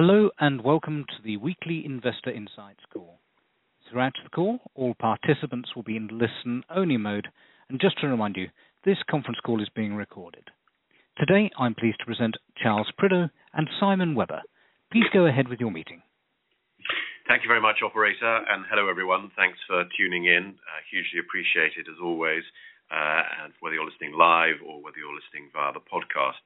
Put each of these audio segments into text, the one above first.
Hello, and welcome to the weekly Investor Insights call. Throughout the call, all participants will be in listen-only mode. And Just to remind you, this conference call is being recorded. Today, I'm pleased to present Charles Prideaux and Simon Webber. Please go ahead with your meeting. Thank you very much, operator, and hello, everyone. Thanks for tuning in. Uh, hugely appreciated as always, uh, and whether you're listening live or whether you're listening via the podcast.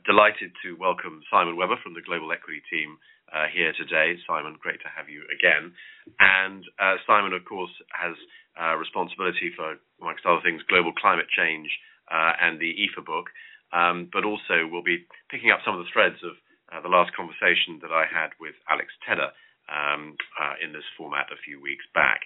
Delighted to welcome Simon Webber from the Global Equity team uh, here today. Simon, great to have you again. And uh, Simon, of course, has uh, responsibility for, amongst other things, global climate change, and the EAFE book. Um, but also will be picking up some of the threads of the last conversation that I had with Alex Tedder um, in this format a few weeks back.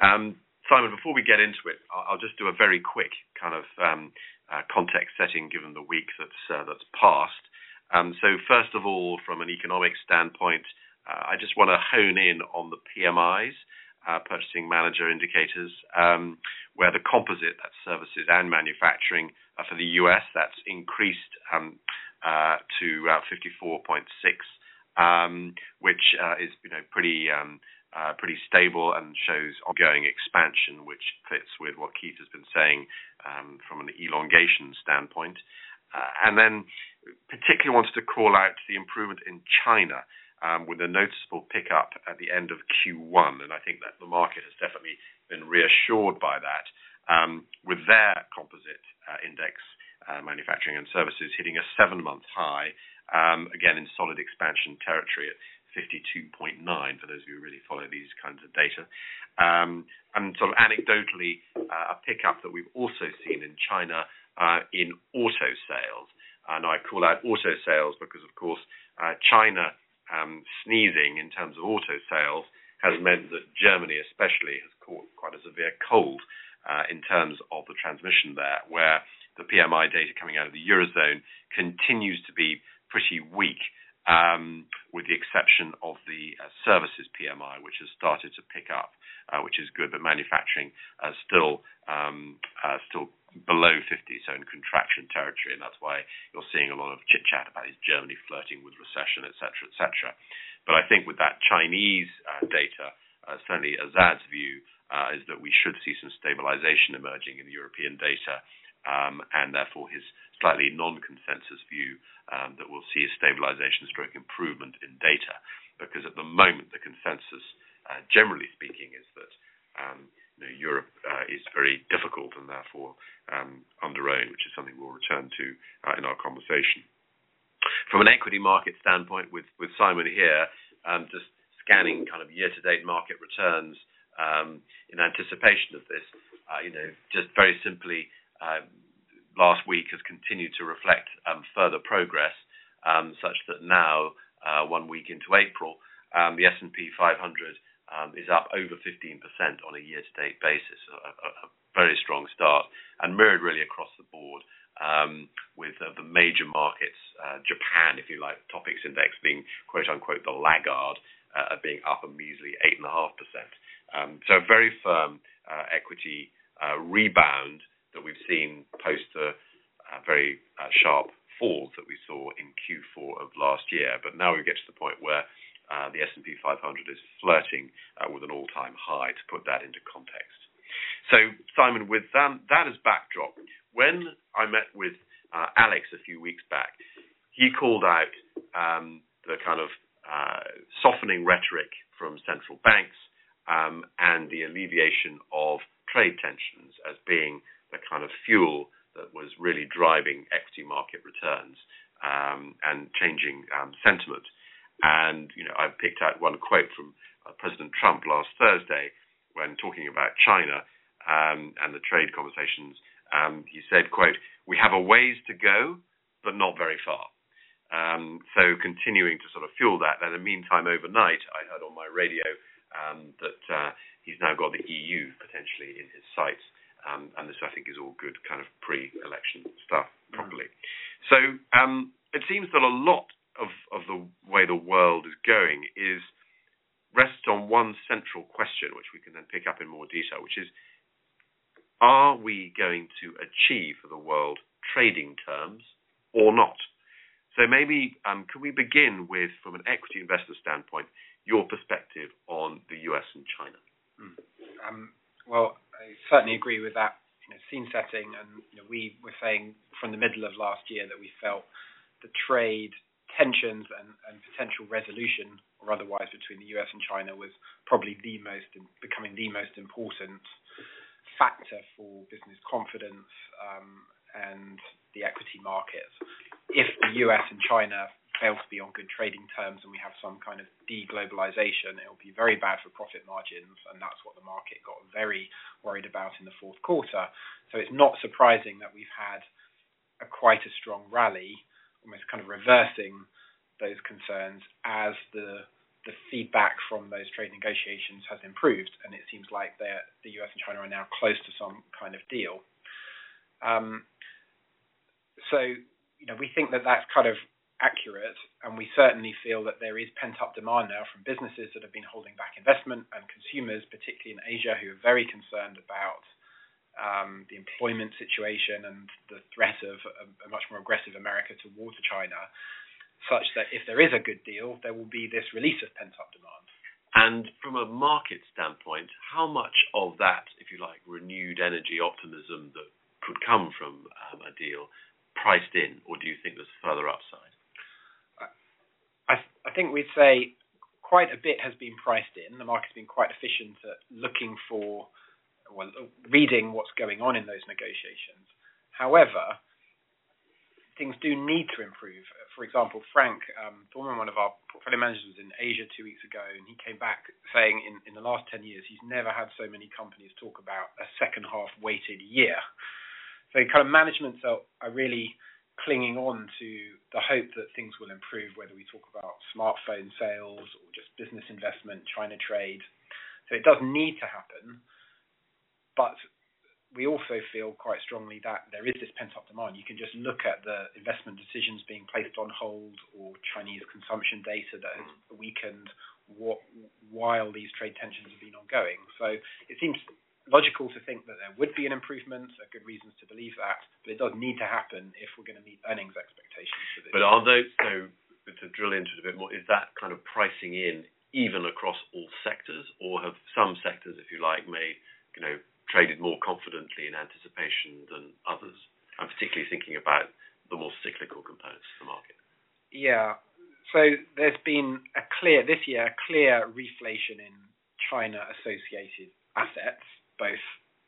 Um, Simon, before we get into it, I'll just do a very quick kind of um, context setting given the week that's that's passed. Um, so First of all, from an economic standpoint, I just wanna hone in on the PMIs, Uh, Purchasing manager Indicators, um, where the composite, that's services and manufacturing, for the U.S., that's increased um, uh, to 54.6, um, which is, you know, pretty Uh, stable and shows ongoing expansion, which fits with what Keith has been saying um, from an elongation standpoint. Uh, and then, particularly wanted to call out the improvement in China um, with a noticeable pickup at the end of Q1. And I think that the market has definitely been reassured by that um, with their composite uh, index, uh, manufacturing and services hitting a seven-month high, again, in solid expansion territory 52.9, for those of you who really follow these kinds of data. Um, and sort of anecdotally, uh, a pickup that we've also seen in China uh, in auto sales. And I call out auto sales because, of course, uh, China um, sneezing in terms of auto sales has meant that Germany especially has caught quite a severe cold in terms of the transmission there, where the PMI data coming out of the Eurozone continues to be pretty weak, with the exception of the uh, services PMI, which has started to pick up, uh, which is good. But manufacturing uh, still um, uh, still below 50, so in contraction territory, and that's why you're seeing a lot of chit-chat about is Germany flirting with recession, et cetera, et cetera. But I think with that Chinese uh, data, uh, certainly Azad's view uh, is that we should see some stabilization emerging in the European data, and therefore his slightly non-consensus view um, that we'll see a stabilization stroke improvement in data. Because at the moment, the consensus, uh, generally speaking, is that, you know, Europe is very difficult and therefore um, under own, which is something we'll return to uh, in our conversation. From an equity market standpoint with Simon here, just scanning kind of year-to-date market returns, in anticipation of this, you know, just very simply, Um, last week has continued to reflect um, further progress, um, such that now, uh, one week into April, the S&P 500 is up over 15% on a year-to-date basis. A very strong start and mirrored really across the board, with uh, the major markets, uh, Japan, if you like, TOPIX index being quote-unquote, "the laggard," uh being up a measly 8.5%. Um so a very firm equity rebound that we've seen post the uh, very uh, sharp falls that we saw in Q4 of last year. But now we get to the point where uh, the S&P 500 is flirting with an all-time high, to put that into context. So, Simon, with that as backdrop, when I met with Alex a few weeks back, he called out um, the kind of softening rhetoric from central banks um, and the alleviation of trade tensions as being the kind of fuel that was really driving equity market returns um, and changing um, sentiment. And you know, I picked out one quote from uh, President Trump last Thursday when talking about China um, and the trade conversations. He said, quote, "We have a ways to go, but not very far." So continuing to sort of fuel that. And In the meantime, overnight, I heard on my radio that uh, he's now got the EU potentially in his sights. This, I think, is all good kind of pre-election stuff probably. So it seems that a lot of of the way the world is going is rests on one central question, which we can then pick up in more detail, which is, are we going to achieve for the world trading terms or not? So maybe um, can we begin with, from an equity investor standpoint, your perspective on the US and China? Mm. Um, well, I certainly agree with that you know, scene setting, and you know, we were saying from the middle of last year that we felt the trade tensions and, and potential resolution or otherwise between the US and China was probably the most becoming the most important factor for business confidence um, and the equity markets. If the US and China fail to be on good trading terms and we have some kind of deglobalization, it will be very bad for profit margins, and that's what the market got very worried about in the fourth quarter. So it's not surprising that we've had a quite a strong rally, almost kind of reversing those concerns as the the feedback from those trade negotiations has improved, and it seems like the US and China are now close to some kind of deal. Um, so, you know, we think that that's kind of accurate, and we certainly feel that there is pent-up demand now from businesses that have been holding back investment and consumers, particularly in Asia, who are very concerned about um, the employment situation and the threat of a, a much more aggressive America towards China such that if there is a good deal, there will be this release of pent-up demand. And from a market standpoint, how much of that, if you like, renewed energy optimism that could come from um, a deal priced in, or do you think there's further upside? I, I think we'd say quite a bit has been priced in. The market's been quite efficient at looking for, well, reading what's going on in those negotiations. However, things do need to improve. For example, Frank um, one of our portfolio managers, was in Asia two weeks ago, and he came back saying in, in the last 10 years he's never had so many companies talk about a second half weighted year. So kind of managements are, are really clinging on to the hope that things will improve, whether we talk about smartphone sales or just business investment, China trade. So it does need to happen, but we also feel quite strongly that there is this pent-up demand. You can just look at the investment decisions being placed on hold or Chinese consumption data that has weakened while these trade tensions have been ongoing. So it seems logical to think that there would be an improvement. There are good reasons to believe that, but it does need to happen if we're going to meet earnings expectations for this. But are those so to drill into it a bit more? Is that kind of pricing in even across all sectors, or have some sectors, if you like, made you know traded more confidently in anticipation than others? I'm particularly thinking about the more cyclical components of the market. Yeah. So there's been a clear, this year, a clear reflation in China-associated assets, both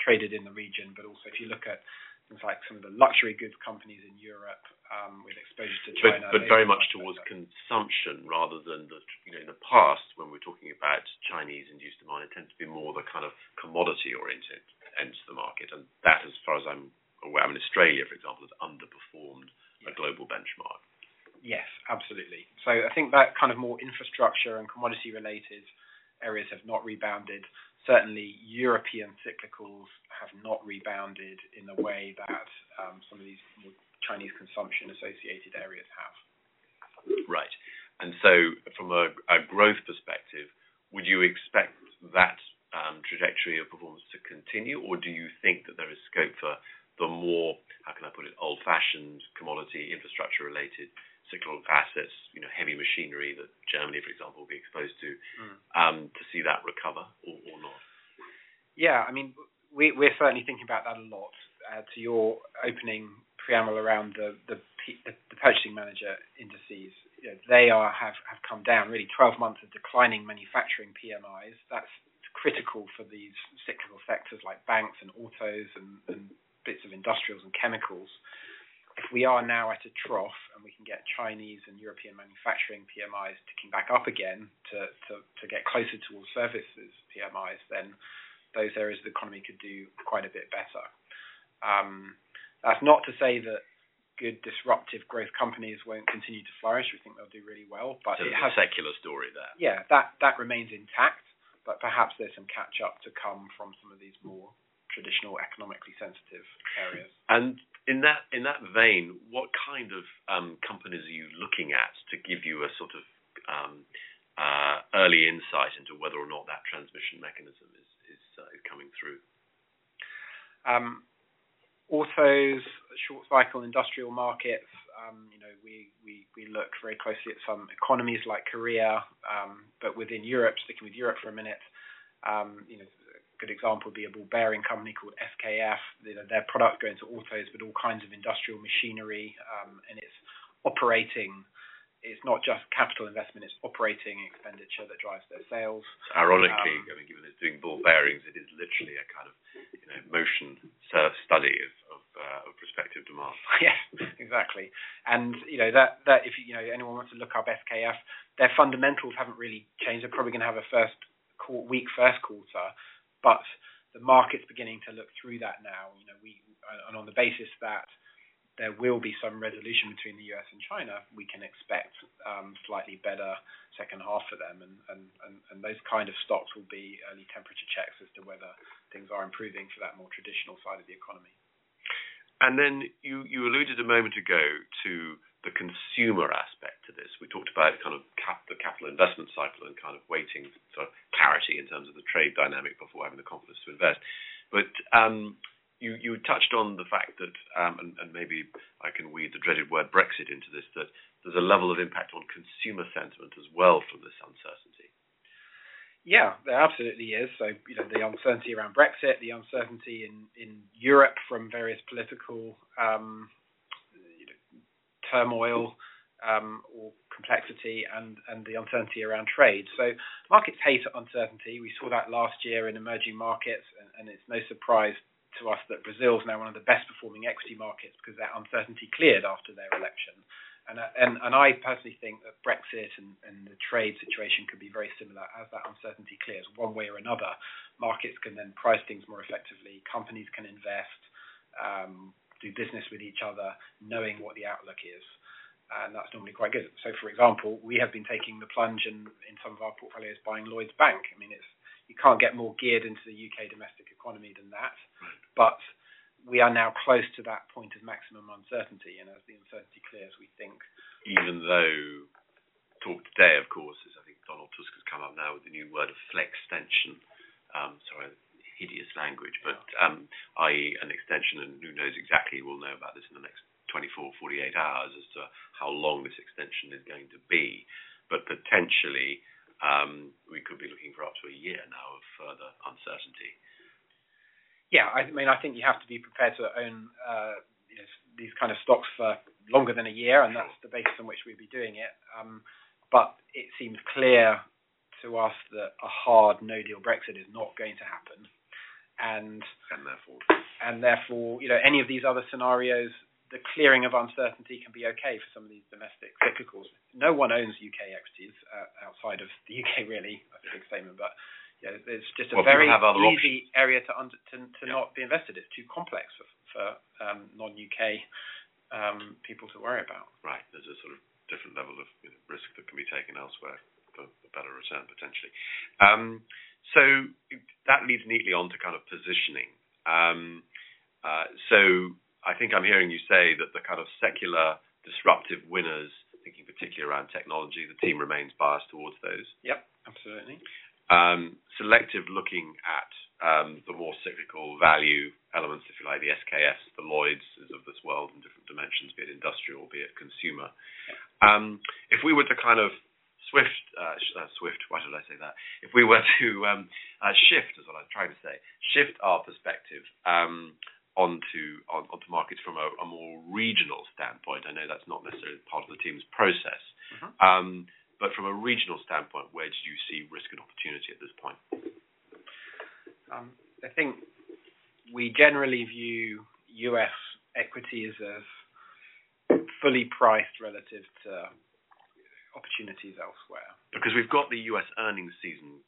traded in the region, but also if you look at things like some of the luxury goods companies in Europe um, with exposure to China. But, but very much towards consumption rather than the, you know, in the past when we're talking about Chinese-induced demand, it tends to be more the kind of commodity-oriented end to the market, and that, as far as I'm aware, I mean, Australia, for example, has underperformed yes. a global benchmark. Yes, absolutely. So I think that kind of more infrastructure and commodity-related areas have not rebounded certainly European cyclicals have not rebounded in the way that um, some of these Chinese consumption-associated areas have. Right. And so from a growth perspective, would you expect that um, trajectory of performance to continue, or do you think that there is scope for the more, how can I put it, old-fashioned commodity infrastructure-related cyclical assets, you know, heavy machinery that Germany, for example, will be exposed to, mm. um, to see that recover or, or not? Yeah, I mean, we, we're certainly thinking about that a lot. Uh, to your opening preamble around the the, the, the purchasing manager indices, you know, they are have, have come down. Really, 12 months of declining manufacturing PMIs. That's critical for these cyclical sectors like banks and autos and, and bits of industrials and chemicals if we are now at a trough and we can get Chinese and European manufacturing PMIs ticking back up again to, to, to get closer towards services PMIs, then those areas of the economy could do quite a bit better. Um, that's not to say that good disruptive growth companies won't continue to flourish. We think they'll do really well, but so it has a secular story there. Yeah, that that remains intact, but perhaps there's some catch up to come from some of these more traditional economically sensitive areas. And in that in that vein, what kind of um, companies are you looking at to give you a sort of um, uh, early insight into whether or not that transmission mechanism is is, uh, is coming through? Um, autos, short cycle industrial markets, Um, you know, we, we, we look very closely at some economies like Korea, um, but within Europe, sticking with Europe for a minute, um, you know, good example would be a ball bearing company called SKF. You know, their product going to autos, but all kinds of industrial machinery, um, and it's operating it's not just capital investment, it's operating expenditure that drives their sales. Ironically, um, I mean, given it's doing ball bearings, it is literally a kind of you know motion study of of, uh, of prospective demand. yes, exactly. And you know that that if you know anyone wants to look up SKF, their fundamentals haven't really changed. They're probably going to have a first weak first quarter, but the market's beginning to look through that now. You know, we and on the basis that there will be some resolution between the U.S. and China, we can expect um, slightly better second half for them. And, and, and, and those kind of stocks will be early temperature checks as to whether things are improving for that more traditional side of the economy. And then you, you alluded a moment ago to the consumer aspect to this. We talked about kind of the capital investment cycle and kind of waiting for clarity in terms of the trade dynamic before having the confidence to invest. But um, you, touched on the fact that, um, and, maybe I can weed the dreaded word Brexit into this, that there's a level of impact on consumer sentiment as well from this uncertainty. Yeah, there absolutely is. So, you know, the uncertainty around Brexit, the uncertainty in, Europe from various political um, turmoil um, or complexity, and, and the uncertainty around trade. So, markets hate uncertainty. We saw that last year in emerging markets, and, it's no surprise to us that Brazil is now one of the best performing equity markets because that uncertainty cleared after their election. And, and, and I personally think that Brexit and, and the trade situation could be very similar as that uncertainty clears one way or another. Markets can then price things more effectively. Companies can invest, um, do business with each other, knowing what the outlook is. And that's normally quite good. So, for example, we have been taking the plunge in, in some of our portfolios buying Lloyds Bank. I mean, it's you can't get more geared into the UK domestic economy than that. But we are now close to that point of maximum uncertainty, and as the uncertainty clears, we think. Even though talk today, of course, is I think Donald Tusk has come up now with the new word of flextension. Um, sorry, hideous language, but um, i.e. an extension, and who knows exactly, we'll know about this in the next 24, 48 hours as to how long this extension is going to be. But potentially, um, we could be looking for up to a year now of further uncertainty. Yeah, I mean, I think you have to be prepared to own uh, you know, these kind of stocks for longer than a year, and that's the basis on which we'd be doing it. Um, but it seems clear to us that a hard no-deal Brexit is not going to happen, and and therefore, and therefore, you know, any of these other scenarios the clearing of uncertainty can be okay for some of these domestic cyclicals. No one owns UK equities uh, outside of the UK, really. That's a big statement, but yeah, it's just a well, very easy options. area to under, to, to yeah. not be invested. It's too complex for, for um, non-UK um, people to worry about. Right. There's a sort of different level of you know, risk that can be taken elsewhere for a better return potentially. Um, so that leads neatly on to kind of positioning. Um, uh, so I think I'm hearing you say that the kind of secular disruptive winners, thinking particularly around technology, the team remains biased towards those. Yep, absolutely. Um, selective looking at um, the more cyclical value elements, if you like, the SKFs, the Lloyds of this world in different dimensions, be it industrial, be it consumer. Um, if we were to kind of swift, uh, uh, swift, why did I say that? If we were to um, uh, shift, is what I was trying to say, shift our perspective um, onto on, onto markets from a, a, more regional standpoint. I know that's not necessarily part of the team's process, mm-hmm. um, but from a regional standpoint, where do you see risk and opportunity at this point? Um, I think we generally view U.S. equities as fully priced relative to opportunities elsewhere. Because we've got the U.S. earnings season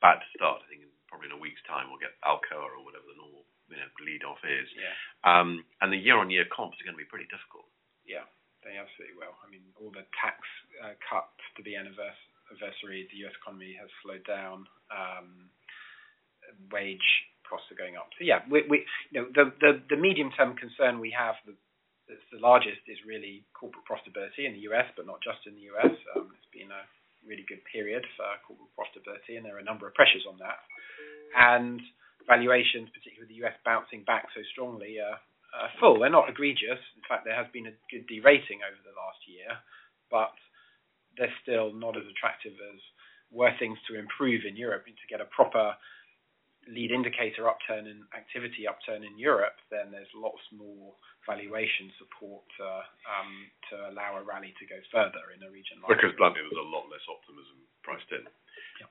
about to start. I think in, probably in a week's time we'll get Alcoa or whatever the normal you know, lead off is. Yeah. Um, and the year-on-year comps are going to be pretty difficult. Yeah, they absolutely will. I mean, all the tax uh, cuts to be anniversary, the U.S. economy has slowed down. Um, wage costs are going up. So yeah, we, we you know the the, the medium-term concern we have the, that's the largest is really corporate profitability in the U.S., but not just in the U.S. Um, it's been a really good period for corporate profitability, and there are a number of pressures on that. And valuations, particularly with the U.S. bouncing back so strongly, are uh, full. They're not egregious. In fact, there has been a good derating over the last year, but they're still not as attractive as were things to improve in Europe and to get a proper lead indicator upturn in activity upturn in Europe, then there's lots more valuation support uh, um, to allow a rally to go further in a region like Because bluntly, there's a lot less optimism priced in.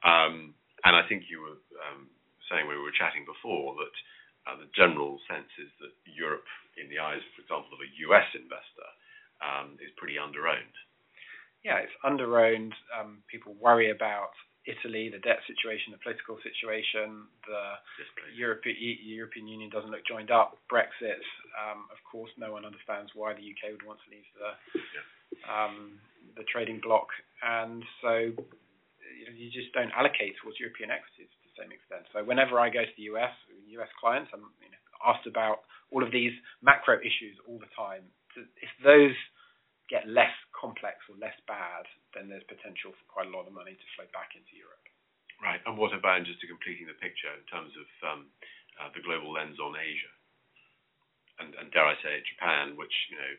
Um, and I think you were um, saying when we were chatting before that uh, the general sense is that Europe, in the eyes, for example, of a U.S. investor, um, is pretty underowned. Yeah, it's underowned. People worry about Italy, the debt situation, the political situation, the European Union doesn't look joined up. Brexit, um, of course, no one understands why the U.K. would want to leave the um, the trading bloc. And so you just don't allocate towards European equities to the same extent. So whenever I go to the U.S., U.S. clients, I'm you know, asked about all of these macro issues all the time. If those get less complex or less bad, then there's potential for quite a lot of money to flow back into Europe. Right. And what about just to completing the picture in terms of um, uh, the global lens on Asia? And, and dare I say Japan, which, you know,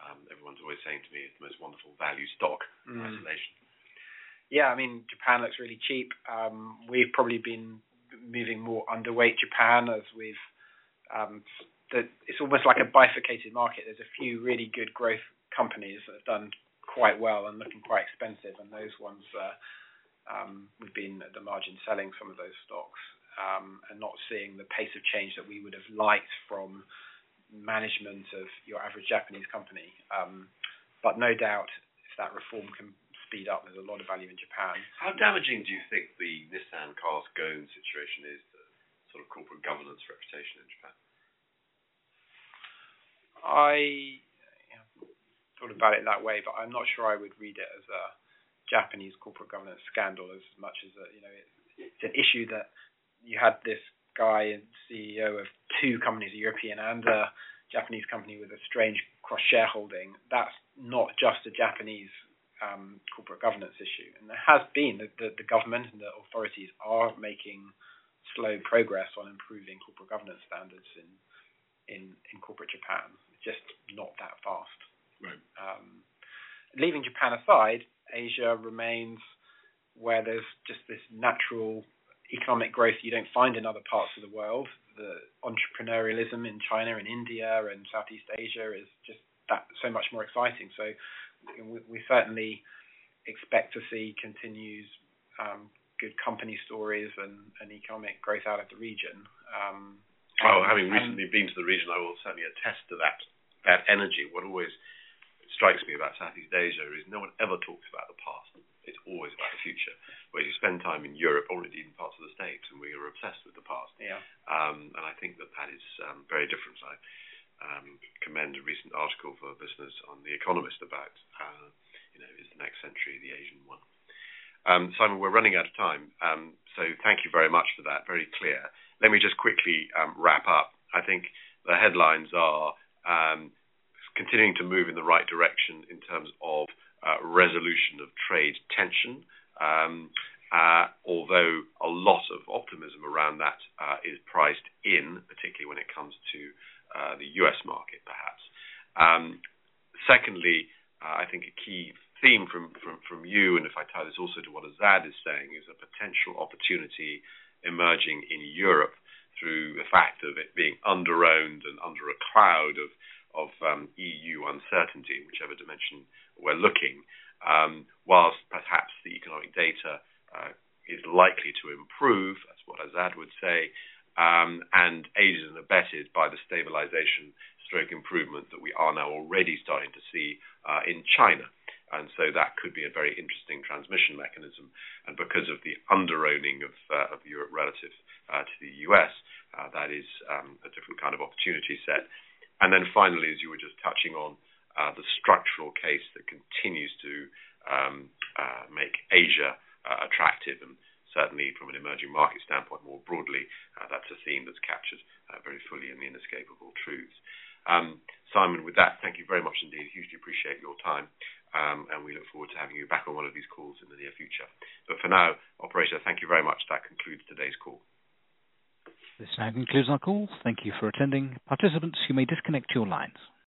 um, everyone's always saying to me is the most wonderful value stock in mm. isolation. Yeah, I mean, Japan looks really cheap. Um, we've probably been moving more underweight Japan as we've. Um, the, it's almost like a bifurcated market. There's a few really good growth companies that have done quite well and looking quite expensive, and those ones uh, um, we've been at the margin selling some of those stocks um, and not seeing the pace of change that we would have liked from management of your average Japanese company. Um, but no doubt, if that reform can speed up. There's a lot of value in Japan. How damaging do you think the Nissan Carlos Ghosn situation is to sort of corporate governance reputation in Japan? I thought about it that way, but I'm not sure I would read it as a Japanese corporate governance scandal as much as a, you know it, it's an issue that you had this guy and CEO of two companies, a European and a Japanese company with a strange cross shareholding. That's not just a Japanese um, corporate governance issue. And there has been the, the, the, government and the authorities are making slow progress on improving corporate governance standards in in, in corporate Japan. Just not that fast. Leaving Japan aside, Asia remains where there's just this natural economic growth you don't find in other parts of the world. The entrepreneurialism in China and India and Southeast Asia is just that so much more exciting. So we certainly expect to see continued um, good company stories and and economic growth out of the region. Um, oh, having recently been to the region, I will certainly attest to that that energy. What always strikes me about Southeast Asia is no one ever talks about the past. It's always about the future. Where you spend time in Europe, or indeed in parts of the States, and we are obsessed with the past. Yeah. Um, and I think that that is um, very different. I, um, commend a recent article for business on The Economist about, uh, you know, is the next century the Asian one? Um, Simon, we're running out of time, um, so thank you very much for that. Very clear. Let me just quickly um, wrap up. I think the headlines are um, continuing to move in the right direction in terms of uh, resolution of trade tension. Um, uh, although a lot of optimism around that uh, priced in, particularly when it comes to the U.S. market, perhaps. Um, secondly, I think a key theme from you, and if I tie this also to what Azad is saying, is a potential opportunity emerging in Europe through the fact of it being under-owned and under a cloud of um, EU uncertainty, whichever dimension we're looking, um, whilst perhaps the economic data uh, is likely to improve, that's what Azad would say, um, and aided and abetted by the stabilization stroke improvement that we are now already starting to see uh, in China. And so that could be a very interesting transmission mechanism. And because of the underowning of, uh, of Europe relative uh, to the US, uh, that is um, a different kind of opportunity set. And then finally, as you were just touching on, uh, the structural case that continues to um, uh, make Asia attractive and certainly from an emerging market standpoint more broadly, uh, that's a theme that's captured uh, very fully in the inescapable truths. Um, Simon, with that, thank you very much indeed. Hugely appreciate your time, um, and we look forward to having you back on one of these calls in the near future. But for now, operator, thank you very much. That concludes today's call. This now concludes our call. Thank you for attending. Participants, you may disconnect your lines.